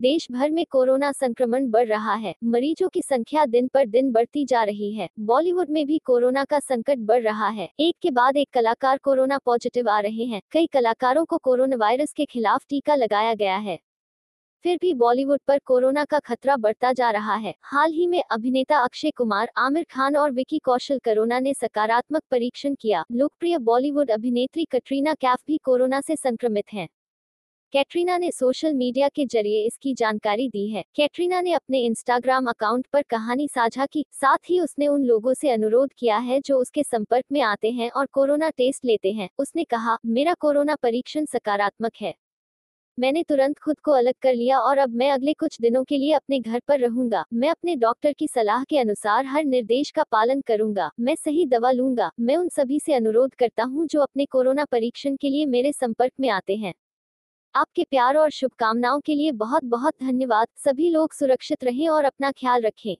देश भर में कोरोना संक्रमण बढ़ रहा है। मरीजों की संख्या दिन पर दिन बढ़ती जा रही है। बॉलीवुड में भी कोरोना का संकट बढ़ रहा है। एक के बाद एक कलाकार कोरोना पॉजिटिव आ रहे हैं। कई कलाकारों को कोरोना वायरस के खिलाफ टीका लगाया गया है। फिर भी बॉलीवुड पर कोरोना का खतरा बढ़ता जा रहा है। हाल ही में अभिनेता अक्षय कुमार, आमिर खान और विकी कौशल कोरोना ने सकारात्मक परीक्षण किया। लोकप्रिय बॉलीवुड अभिनेत्री कटरीना कैफ भी कोरोना से संक्रमित हैं। कैटरीना ने सोशल मीडिया के ज़रिए इसकी जानकारी दी है। कैटरीना ने अपने इंस्टाग्राम अकाउंट पर कहानी साझा की, साथ ही उसने उन लोगों से अनुरोध किया है जो उसके संपर्क में आते हैं और कोरोना टेस्ट लेते हैं। उसने कहा, मेरा कोरोना परीक्षण सकारात्मक है। मैंने तुरंत खुद को अलग कर लिया और अब मैं अगले कुछ दिनों के लिए अपने घर पर रहूँगा। मैं अपने डॉक्टर की सलाह के अनुसार हर निर्देश का पालन करूँगा। मैं सही दवा लूँगा। मैं उन सभी से अनुरोध करता हूँ जो अपने कोरोना परीक्षण के लिए मेरे संपर्क में आते हैं। आपके प्यार और शुभकामनाओं के लिए बहुत बहुत धन्यवाद। सभी लोग सुरक्षित रहें और अपना ख्याल रखें।